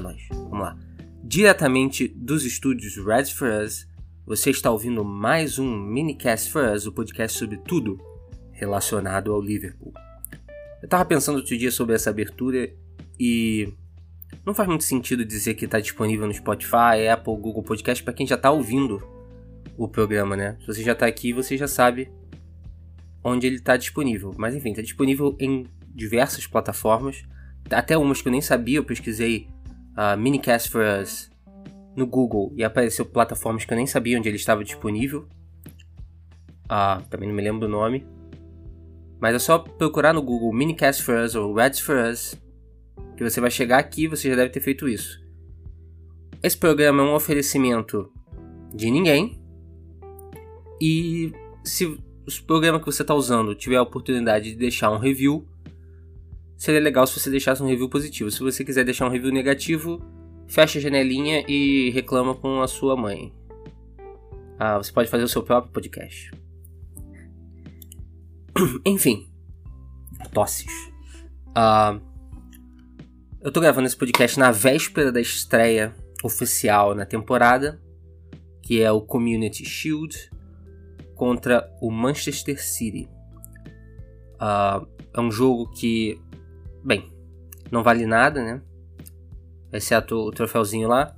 Nós. Vamos lá. Diretamente dos estúdios Red for Us, você está ouvindo mais um Minicast for Us, o podcast sobre tudo relacionado ao Liverpool. Eu tava pensando outro dia sobre essa abertura e não faz muito sentido dizer que está disponível no Spotify, Apple, Google Podcast para quem já está ouvindo o programa, né? Se você já está aqui, você já sabe onde ele está disponível. Mas enfim, está disponível em diversas plataformas, até umas que eu nem sabia. Eu pesquisei uh, Minicast for Us no Google e apareceu plataformas que eu nem sabia onde ele estava disponível. Ah, também não me lembro do nome. Mas é só procurar no Google Minicast for Us ou Reds for Us que você vai chegar aqui você já deve ter feito isso. Esse programa é um oferecimento de ninguém. E se o programa que você está usando tiver a oportunidade de deixar um review, seria legal se você deixasse um review positivo. Se você quiser deixar um review negativo, fecha a janelinha e reclama com a sua mãe. Ah, você pode fazer o seu próprio podcast. Enfim, tosses. Ah, eu tô gravando esse podcast na véspera da estreia oficial na temporada, que é o Community Shield contra o Manchester City. Uh, é um jogo que, bem, não vale nada, né? Exceto o troféuzinho lá.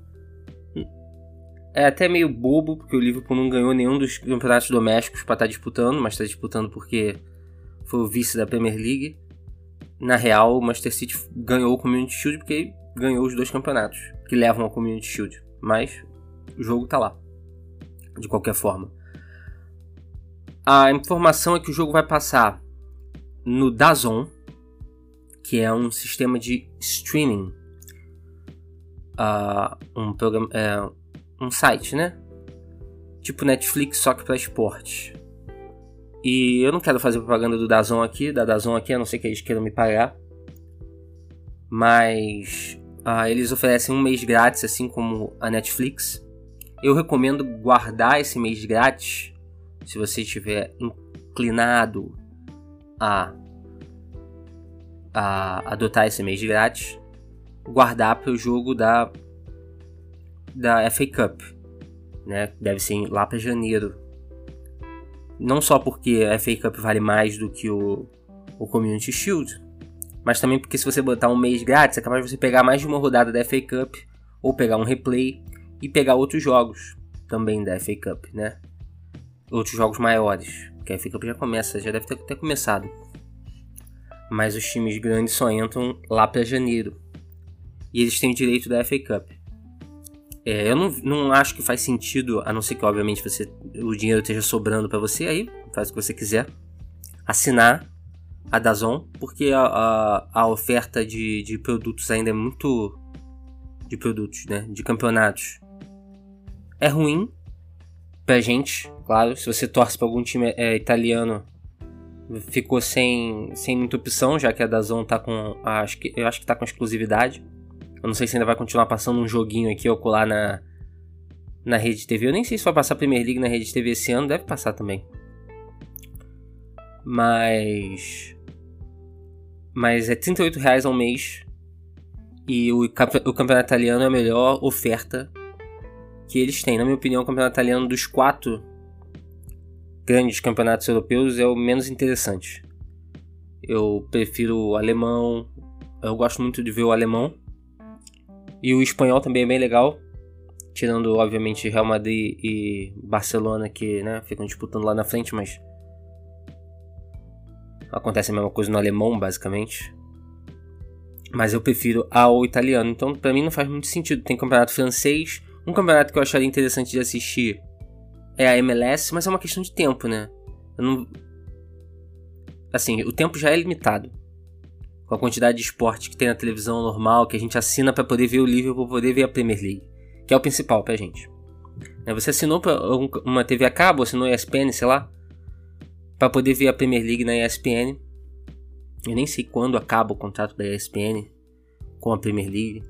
É até meio bobo, porque o Liverpool não ganhou nenhum dos campeonatos domésticos para estar tá disputando, mas está disputando porque foi o vice da Premier League na real, o Manchester City ganhou o Community Shield porque ganhou os dois campeonatos que levam ao Community Shield. Mas o jogo tá lá, de qualquer forma. A informação é que o jogo vai passar no Dazon, que é um sistema de streaming, uh, um programa, é, um site, né? Tipo Netflix só que para esportes. E eu não quero fazer propaganda do Dazon aqui, da Dazon aqui, a não ser que eles queiram me pagar. Mas ah, eles oferecem um mês grátis, assim como a Netflix. Eu recomendo guardar esse mês grátis se você estiver inclinado a, a adotar esse mês grátis. Guardar para o jogo da, da FA Cup. Né? Deve ser lá para janeiro não só porque a FA Cup vale mais do que o, o Community Shield, mas também porque se você botar um mês grátis, é capaz de você pegar mais de uma rodada da FA Cup, ou pegar um replay e pegar outros jogos também da FA Cup, né? Outros jogos maiores, que a FA Cup já começa, já deve ter até começado. Mas os times grandes só entram lá para janeiro. E eles têm direito da FA Cup. É, eu não, não acho que faz sentido, a não ser que obviamente você, o dinheiro esteja sobrando para você, aí faz o que você quiser, assinar a Dazon, porque a, a, a oferta de, de produtos ainda é muito. de produtos, né? De campeonatos. É ruim pra gente, claro. Se você torce para algum time é, italiano, ficou sem, sem muita opção, já que a Dazon tá com. Acho que, eu acho que tá com exclusividade. Eu não sei se ainda vai continuar passando um joguinho aqui ou colar na, na Rede TV. Eu nem sei se vai passar a Premier League na Rede TV esse ano, deve passar também. Mas. Mas é 38 reais ao mês. E o, o campeonato italiano é a melhor oferta que eles têm. Na minha opinião, o campeonato italiano dos quatro grandes campeonatos europeus é o menos interessante. Eu prefiro o alemão. Eu gosto muito de ver o alemão. E o espanhol também é bem legal. Tirando, obviamente, Real Madrid e Barcelona, que né, ficam disputando lá na frente, mas. Acontece a mesma coisa no alemão, basicamente. Mas eu prefiro ao italiano. Então, para mim, não faz muito sentido. Tem campeonato francês. Um campeonato que eu acharia interessante de assistir é a MLS, mas é uma questão de tempo, né? Eu não. Assim, o tempo já é limitado com a quantidade de esporte que tem na televisão normal, que a gente assina para poder ver o Liverpool, poder ver a Premier League, que é o principal pra gente. Né, você assinou uma TV a cabo, assinou ESPN, sei lá, para poder ver a Premier League na ESPN. Eu nem sei quando acaba o contrato da ESPN com a Premier League.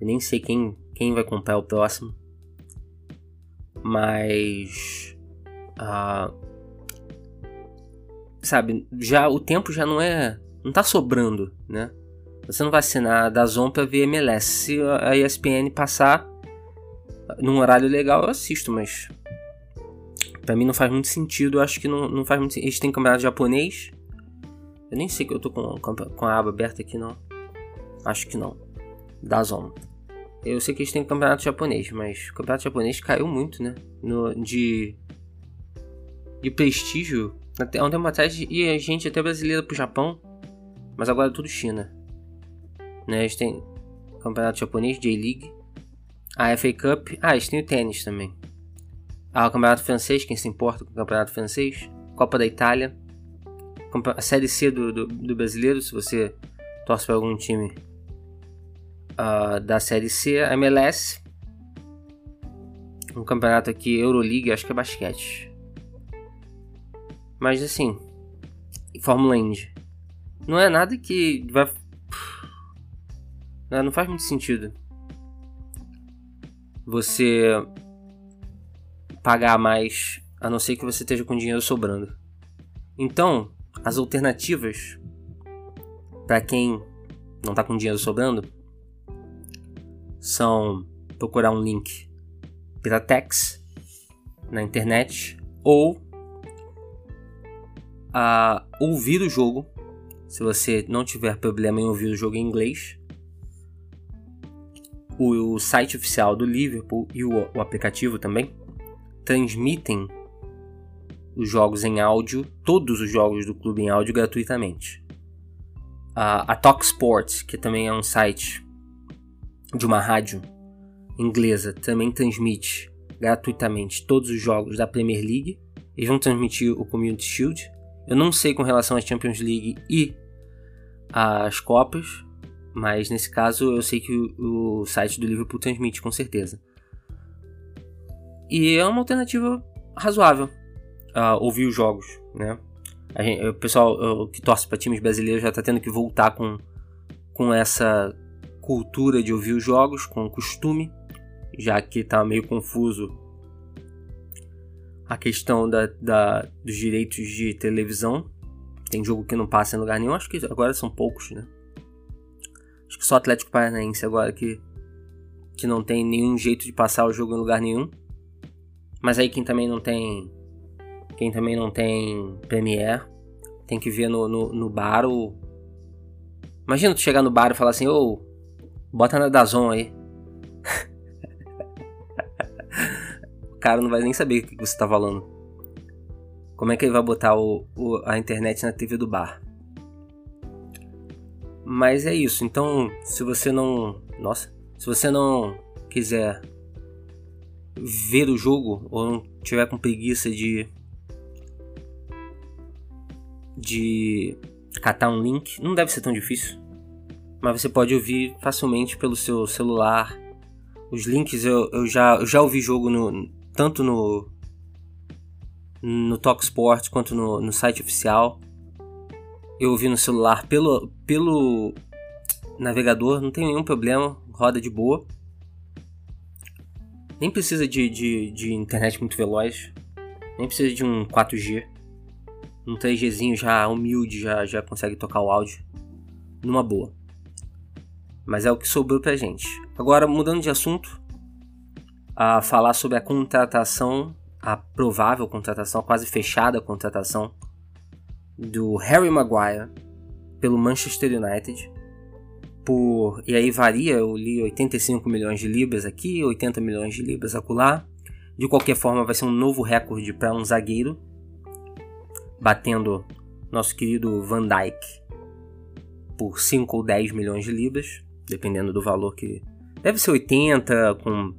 Eu nem sei quem, quem vai comprar o próximo. Mas. Uh, sabe, já o tempo já não é não tá sobrando, né? Você não vai assinar da Zon pra ver MLS. Se a ESPN passar num horário legal, eu assisto, mas. Pra mim não faz muito sentido. Eu acho que não, não faz muito. Eles têm campeonato japonês. Eu nem sei que eu tô com, com a aba aberta aqui, não. Acho que não. Da Zon. Eu sei que eles têm campeonato japonês, mas o campeonato japonês caiu muito, né? No, de. De prestígio. Até um tempo atrás ia gente até brasileira pro Japão. Mas agora é tudo China. Né? Eles têm campeonato japonês, J-League. A FA Cup. Ah, eles têm o tênis também. Ah, o campeonato francês, quem se importa com o campeonato francês. Copa da Itália. A Série C do, do, do brasileiro, se você torce para algum time uh, da Série C, MLS. Um campeonato aqui, Euroleague, acho que é basquete. Mas assim, Fórmula Indy. Não é nada que vai. Não faz muito sentido. Você pagar mais, a não ser que você esteja com dinheiro sobrando. Então, as alternativas para quem não está com dinheiro sobrando são procurar um link Piratex na internet ou uh, ouvir o jogo. Se você não tiver problema em ouvir o jogo em inglês, o, site oficial do Liverpool e o, aplicativo também transmitem os jogos em áudio, todos os jogos do clube em áudio gratuitamente. A, a Talksport, que também é um site de uma rádio inglesa também transmite gratuitamente todos os jogos da Premier League. Eles vão transmitir o Community Shield. Eu não sei com relação à Champions League e às Copas, mas nesse caso eu sei que o, site do Liverpool transmite com certeza. E é uma alternativa razoável uh, ouvir os jogos, né? Gente, o pessoal que torce para times brasileiros já está tendo que voltar com, com essa cultura de ouvir os jogos, com o costume, já que está meio confuso a questão da, da, dos direitos de televisão. Tem jogo que não passa em lugar nenhum, acho que agora são poucos, né? Acho que só Atlético Paranaense agora que, que não tem nenhum jeito de passar o jogo em lugar nenhum. Mas aí quem também não tem. Quem também não tem Premiere tem que ver no, no, no bar ou. Imagina tu chegar no bar e falar assim, ô, oh, Bota na Dazon aí. o cara não vai nem saber o que você tá falando. Como é que ele vai botar o, o, a internet na TV do bar? Mas é isso. Então, se você não. Nossa. Se você não quiser ver o jogo ou não tiver com preguiça de. de catar um link, não deve ser tão difícil mas você pode ouvir facilmente pelo seu celular. Os links eu, eu, já, eu já ouvi jogo no, tanto no no Talksport quanto no, no site oficial. Eu ouvi no celular pelo, pelo navegador, não tem nenhum problema, roda de boa. Nem precisa de, de, de internet muito veloz, nem precisa de um 4G. Um 3Gzinho já humilde já, já consegue tocar o áudio numa boa. Mas é o que sobrou pra gente. Agora, mudando de assunto, a falar sobre a contratação, a provável contratação, a quase fechada contratação do Harry Maguire pelo Manchester United. Por, e aí varia, eu li 85 milhões de libras aqui, 80 milhões de libras acolá. De qualquer forma, vai ser um novo recorde para um zagueiro, batendo nosso querido Van Dijk por 5 ou 10 milhões de libras dependendo do valor que. Deve ser 80, com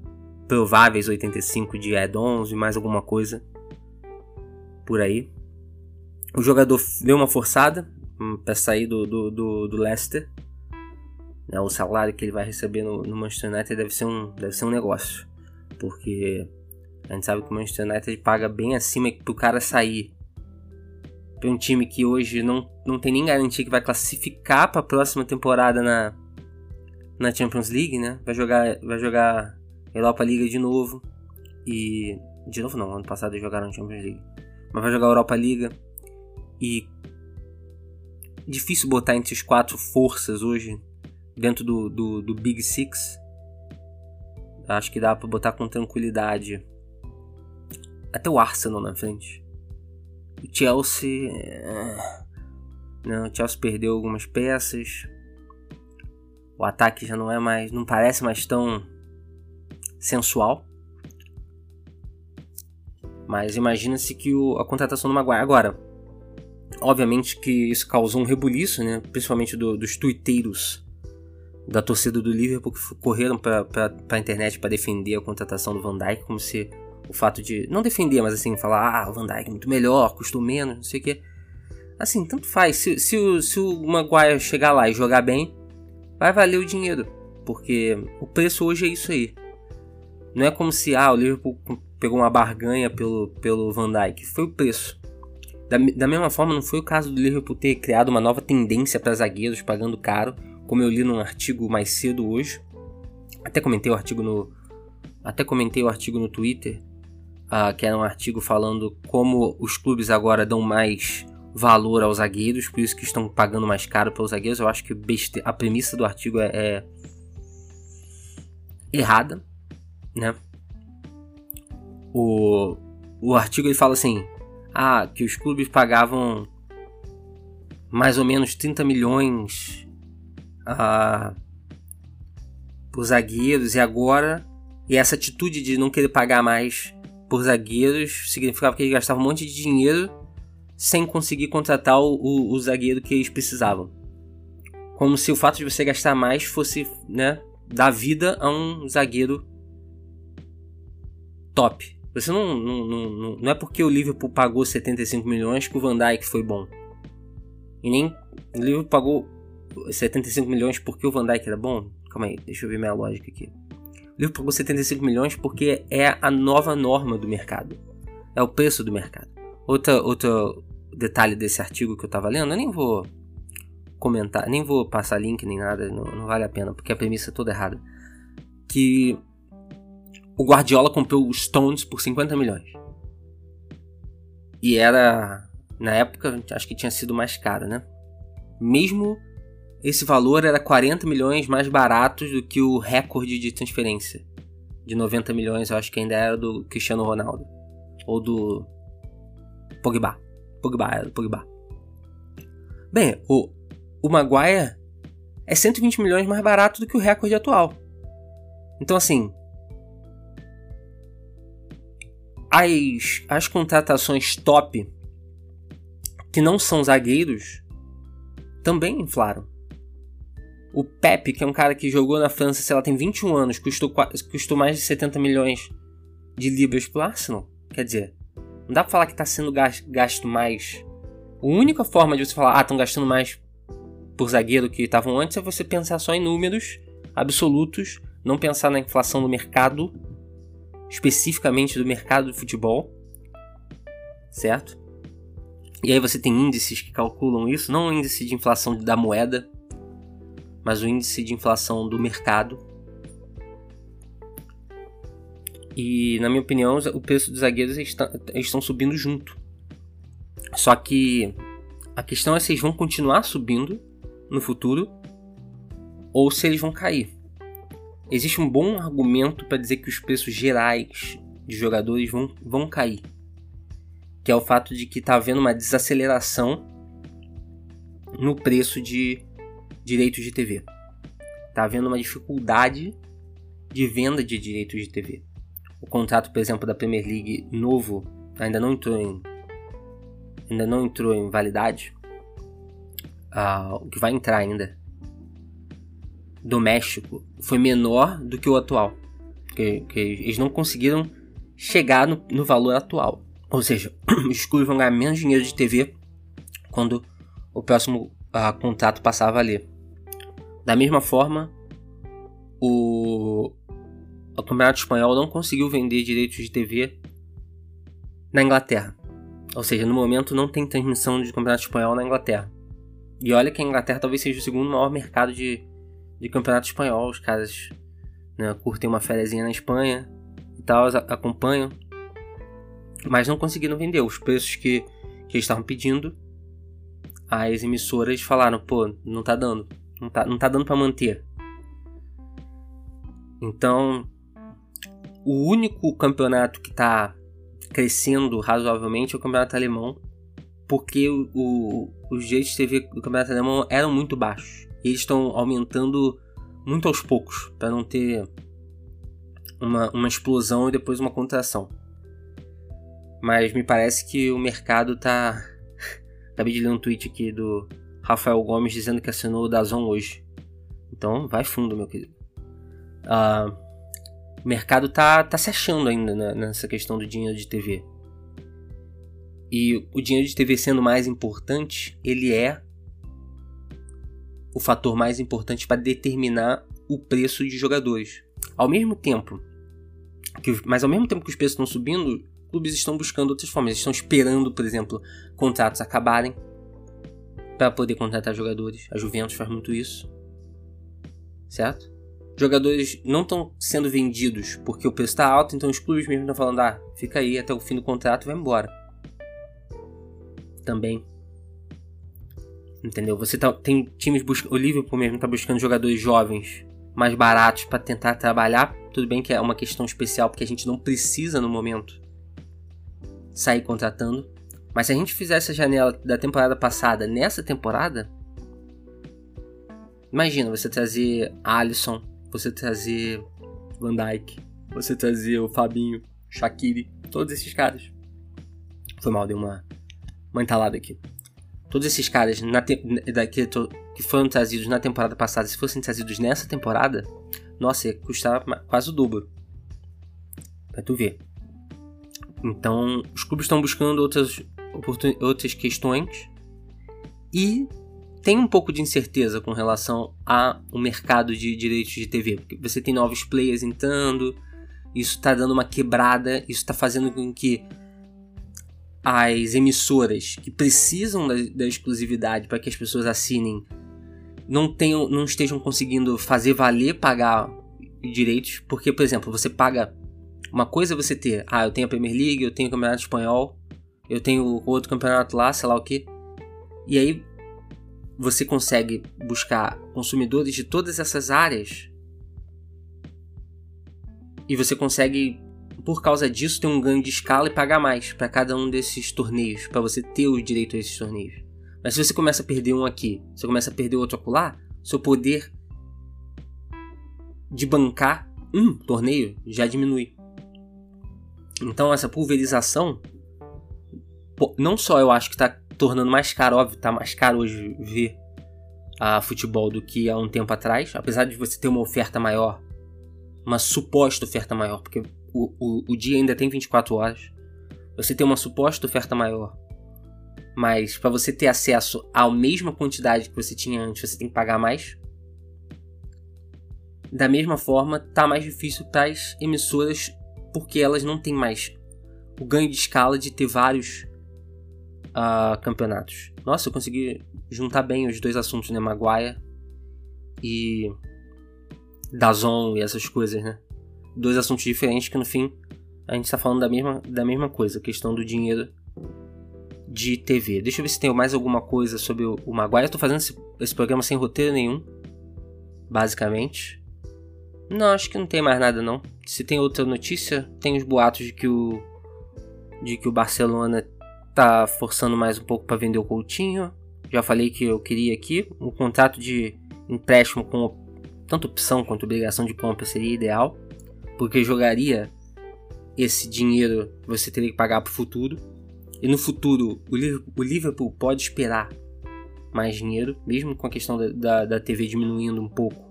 prováveis 85 de add-ons e mais alguma coisa por aí. O jogador deu uma forçada hum, para sair do, do, do, do Leicester. Né, o salário que ele vai receber no, no, Manchester United deve ser, um, deve ser um negócio. Porque a gente sabe que o Manchester United paga bem acima para o cara sair. Para um time que hoje não, não tem nem garantia que vai classificar para a próxima temporada na, na Champions League, né? Vai jogar, vai jogar Europa League de novo. E. De novo não, ano passado eles jogaram Champions League. Mas vai jogar Europa Liga. E. Difícil botar entre os quatro forças hoje dentro do, do, do Big Six. Acho que dá para botar com tranquilidade. Até o Arsenal na frente. O Chelsea. É... Não, o Chelsea perdeu algumas peças. O ataque já não é mais. não parece mais tão sensual. Mas imagina-se que o, a contratação do Maguire. Agora, obviamente que isso causou um rebuliço, né? principalmente do, dos tuiteiros da torcida do Liverpool que correram para a internet para defender a contratação do Van Dijk, como se o fato de. Não defender, mas assim, falar, ah, o Van Dijk é muito melhor, custou menos, não sei o quê. Assim, tanto faz. Se, se, o, se o Maguire chegar lá e jogar bem, vai valer o dinheiro. Porque o preço hoje é isso aí. Não é como se ah, o Liverpool pegou uma barganha pelo, pelo Van Dijk. Foi o preço. Da, da mesma forma, não foi o caso do Liverpool ter criado uma nova tendência para zagueiros pagando caro, como eu li num artigo mais cedo hoje. Até comentei o artigo no, até comentei o artigo no Twitter, uh, que era um artigo falando como os clubes agora dão mais valor aos zagueiros, por isso que estão pagando mais caro pelos zagueiros. Eu acho que a premissa do artigo é, é errada, né? O, o artigo ele fala assim: ah, que os clubes pagavam mais ou menos 30 milhões ah, por zagueiros e agora e essa atitude de não querer pagar mais por zagueiros significava que eles gastavam um monte de dinheiro sem conseguir contratar o, o, o zagueiro que eles precisavam. Como se o fato de você gastar mais fosse, né, dar vida a um zagueiro top. Você não, não, não, não é porque o Liverpool pagou 75 milhões que o Van Dijk foi bom. E nem o Liverpool pagou 75 milhões porque o Van Dijk era bom. Calma aí, deixa eu ver minha lógica aqui. O Liverpool pagou 75 milhões porque é a nova norma do mercado. É o preço do mercado. Outra, outro detalhe desse artigo que eu tava lendo, eu nem vou comentar, nem vou passar link nem nada, não, não vale a pena, porque a premissa é toda errada. Que o Guardiola comprou os Stones por 50 milhões. E era, na época, acho que tinha sido mais caro, né? Mesmo esse valor era 40 milhões mais baratos do que o recorde de transferência. De 90 milhões, eu acho que ainda era do Cristiano Ronaldo. Ou do Pogba. Pogba, Pogba. Bem, o, o Maguire é 120 milhões mais barato do que o recorde atual. Então, assim, as, as contratações top que não são zagueiros também inflaram. O Pepe, que é um cara que jogou na França, sei lá, tem 21 anos, custou, custou mais de 70 milhões de libras pro Arsenal. Quer dizer, não dá pra falar que tá sendo gasto mais. A única forma de você falar, ah, estão gastando mais por zagueiro que estavam antes é você pensar só em números absolutos, não pensar na inflação do mercado especificamente do mercado de futebol, certo? E aí você tem índices que calculam isso, não o índice de inflação da moeda, mas o índice de inflação do mercado. E na minha opinião, o preço dos zagueiros estão subindo junto. Só que a questão é se eles vão continuar subindo no futuro ou se eles vão cair existe um bom argumento para dizer que os preços gerais de jogadores vão, vão cair. Que é o fato de que está havendo uma desaceleração no preço de direitos de TV. Está havendo uma dificuldade de venda de direitos de TV. O contrato, por exemplo, da Premier League novo ainda não entrou em ainda não entrou em validade. Uh, o que vai entrar ainda do México foi menor do que o atual. Que, que eles não conseguiram chegar no, no, valor atual. Ou seja, os clubes vão ganhar menos dinheiro de TV quando o próximo uh, contrato passar a valer. Da mesma forma, o, o Campeonato Espanhol não conseguiu vender direitos de TV na Inglaterra. Ou seja, no momento não tem transmissão de Campeonato Espanhol na Inglaterra. E olha que a Inglaterra talvez seja o segundo maior mercado de, de campeonato espanhol. Os caras né, curtem uma férias na Espanha e tal, acompanham. Mas não conseguiram vender os preços que, que eles estavam pedindo. As emissoras falaram, pô, não tá dando. Não tá, não tá dando para manter Então, o único campeonato que está crescendo razoavelmente é o campeonato alemão, porque o, o, os direitos de TV do campeonato alemão eram muito baixos. E eles estão aumentando muito aos poucos, para não ter uma, uma explosão e depois uma contração. Mas me parece que o mercado tá. Acabei de ler um tweet aqui do Rafael Gomes dizendo que assinou o Dazon hoje. Então vai fundo, meu querido. Uh, o mercado tá, tá se achando ainda nessa questão do dinheiro de TV. E o dinheiro de TV sendo mais importante, ele é o fator mais importante para determinar o preço de jogadores. Ao mesmo tempo que, mas ao mesmo tempo que os preços estão subindo, clubes estão buscando outras formas. Eles estão esperando, por exemplo, contratos acabarem para poder contratar jogadores. A Juventus faz muito isso. Certo? Jogadores não estão sendo vendidos porque o preço está alto, então os clubes mesmo estão falando: ah, fica aí até o fim do contrato e vai embora. Também. Entendeu? Você tá, tem times buscando. O Liverpool mesmo está buscando jogadores jovens mais baratos para tentar trabalhar. Tudo bem que é uma questão especial porque a gente não precisa no momento sair contratando. Mas se a gente fizesse a janela da temporada passada nessa temporada, imagina você trazer Alisson, você trazer Van Dijk, você trazer o Fabinho, Shaqiri, todos esses caras. Foi mal, deu uma, uma entalada aqui. Todos esses caras na te, que, que foram trazidos na temporada passada, se fossem trazidos nessa temporada, nossa, ia custar quase o dobro. Pra tu ver. Então, os clubes estão buscando outras, outras questões e tem um pouco de incerteza com relação ao mercado de direitos de TV. Porque você tem novos players entrando, isso está dando uma quebrada, isso está fazendo com que as emissoras que precisam da, da exclusividade para que as pessoas assinem não, tenham, não estejam conseguindo fazer valer pagar direitos. Porque, por exemplo, você paga uma coisa você ter, ah, eu tenho a Premier League, eu tenho o Campeonato Espanhol, eu tenho outro campeonato lá, sei lá o que. E aí você consegue buscar consumidores de todas essas áreas. E você consegue, por causa disso, ter um ganho de escala e pagar mais para cada um desses torneios, para você ter o direito a esses torneios. Mas se você começa a perder um aqui, você começa a perder outro acolá, seu poder de bancar um torneio já diminui. Então essa pulverização, não só eu acho que está tornando mais caro, óbvio, está mais caro hoje ver a futebol do que há um tempo atrás, apesar de você ter uma oferta maior, uma suposta oferta maior, porque o, o, o dia ainda tem 24 horas, você tem uma suposta oferta maior, mas para você ter acesso à mesma quantidade que você tinha antes, você tem que pagar mais. Da mesma forma, tá mais difícil para as emissoras porque elas não têm mais o ganho de escala de ter vários uh, campeonatos. Nossa, eu consegui juntar bem os dois assuntos, né? Maguire e Dazon e essas coisas, né? Dois assuntos diferentes que no fim a gente está falando da mesma, da mesma coisa, a questão do dinheiro de TV. Deixa eu ver se tem mais alguma coisa sobre o, o Maguire. Eu tô fazendo esse, esse programa sem roteiro nenhum, basicamente. Não, acho que não tem mais nada não. Se tem outra notícia, tem os boatos de que o de que o Barcelona tá forçando mais um pouco para vender o Coutinho. Já falei que eu queria aqui um contrato de empréstimo com tanto opção quanto obrigação de compra seria ideal, porque jogaria esse dinheiro você teria que pagar para o futuro. E no futuro o Liverpool pode esperar mais dinheiro, mesmo com a questão da, da, da TV diminuindo um pouco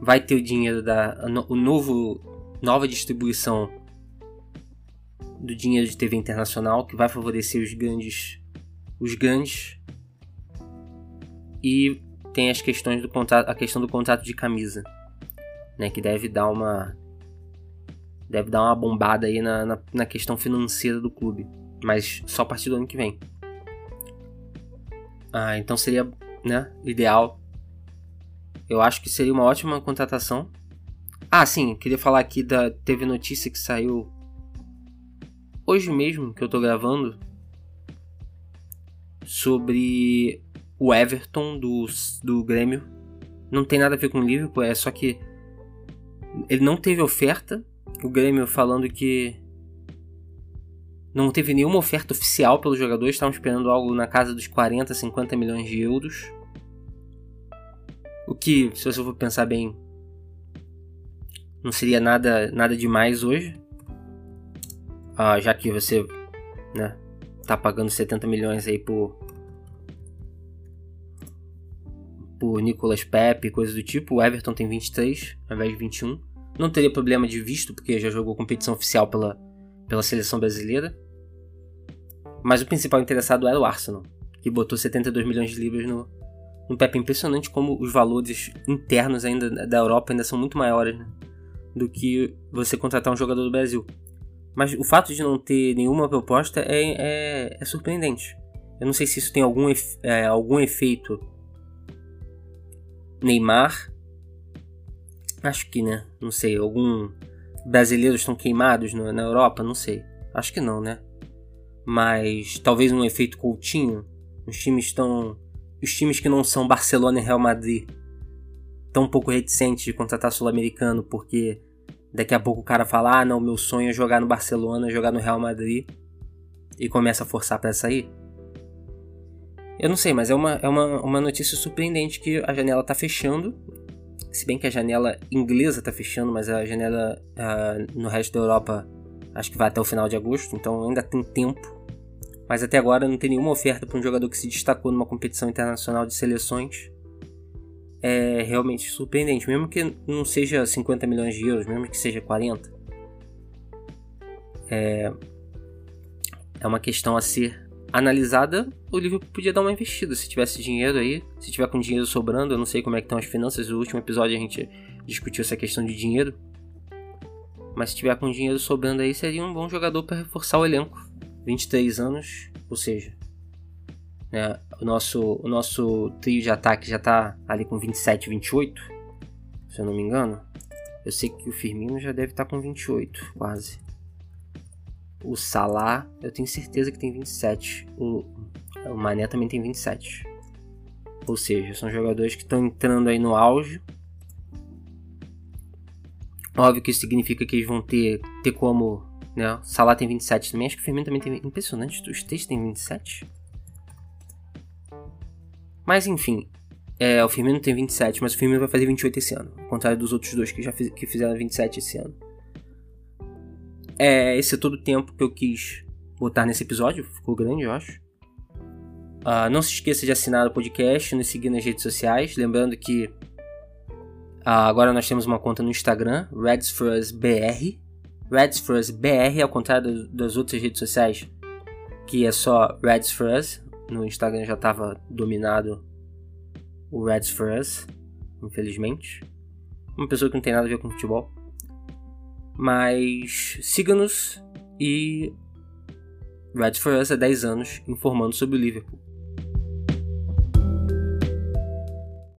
vai ter o dinheiro da o novo nova distribuição do dinheiro de TV internacional que vai favorecer os grandes os grandes e tem as questões do contrato a questão do contrato de camisa né que deve dar uma deve dar uma bombada aí na, na, na questão financeira do clube mas só a partir do ano que vem ah, então seria né, ideal eu acho que seria uma ótima contratação. Ah, sim, queria falar aqui da. Teve notícia que saiu hoje mesmo que eu tô gravando sobre o Everton do, do Grêmio. Não tem nada a ver com o Liverpool, é só que Ele não teve oferta. O Grêmio falando que não teve nenhuma oferta oficial pelo jogador. Estavam esperando algo na casa dos 40, 50 milhões de euros. O que, se você for pensar bem, não seria nada, nada demais hoje. Ah, já que você né, tá pagando 70 milhões aí por por Nicolas Pepe, coisa do tipo. O Everton tem 23 ao invés de 21. Não teria problema de visto, porque já jogou competição oficial pela, pela seleção brasileira. Mas o principal interessado era o Arsenal, que botou 72 milhões de libras no, no Pepe. Impressionante como os valores internos ainda da Europa ainda são muito maiores né, do que você contratar um jogador do Brasil. Mas o fato de não ter nenhuma proposta é, é, é surpreendente. Eu não sei se isso tem algum, é, algum efeito Neymar. Acho que, né? Não sei. Algum brasileiros estão queimados no, na Europa? Não sei. Acho que não, né? Mas talvez um efeito Coutinho. Os times estão. Os times que não são Barcelona e Real Madrid estão um pouco reticentes de contratar sul-americano porque daqui a pouco o cara fala: ah, não, meu sonho é jogar no Barcelona, jogar no Real Madrid e começa a forçar para sair. Eu não sei, mas é uma, é uma, uma notícia surpreendente que a janela tá fechando. Se bem que a janela inglesa tá fechando, mas a janela uh, no resto da Europa acho que vai até o final de agosto, então ainda tem tempo. Mas até agora não tem nenhuma oferta para um jogador que se destacou numa competição internacional de seleções. É realmente surpreendente, mesmo que não seja 50 milhões de euros, mesmo que seja 40. É, é uma questão a ser analisada, o Liverpool podia dar uma investida se tivesse dinheiro aí. Se tiver com dinheiro sobrando, eu não sei como é que estão as finanças. No último episódio a gente discutiu essa questão de dinheiro. Mas se tiver com dinheiro sobrando aí, seria um bom jogador para reforçar o elenco. 23 anos, ou seja, né, o, nosso, o nosso trio de ataque já está ali com 27, 28, se eu não me engano. Eu sei que o Firmino já deve estar tá com 28, quase. O Salah, eu tenho certeza que tem 27. O, o Mané também tem 27. Ou seja, são jogadores que estão entrando aí no auge. Óbvio que isso significa que eles vão ter, ter como. Né? Salah tem 27 também. Acho que o Firmino também tem. Impressionante, os três têm 27. Mas enfim, é, o Firmino tem 27, mas o Firmino vai fazer 28 esse ano. Ao contrário dos outros dois que já fiz, que fizeram 27 esse ano. É, esse é todo o tempo que eu quis botar nesse episódio. Ficou grande, eu acho. Uh, não se esqueça de assinar o podcast, nos seguir nas redes sociais. Lembrando que uh, agora nós temos uma conta no Instagram, RedsFrusBR. RedsFrusBR, ao contrário das outras redes sociais, que é só RedsFrus. No Instagram já estava dominado o RedsFrus, infelizmente. Uma pessoa que não tem nada a ver com futebol. Mas siga-nos e Red for Us há 10 anos informando sobre o Liverpool.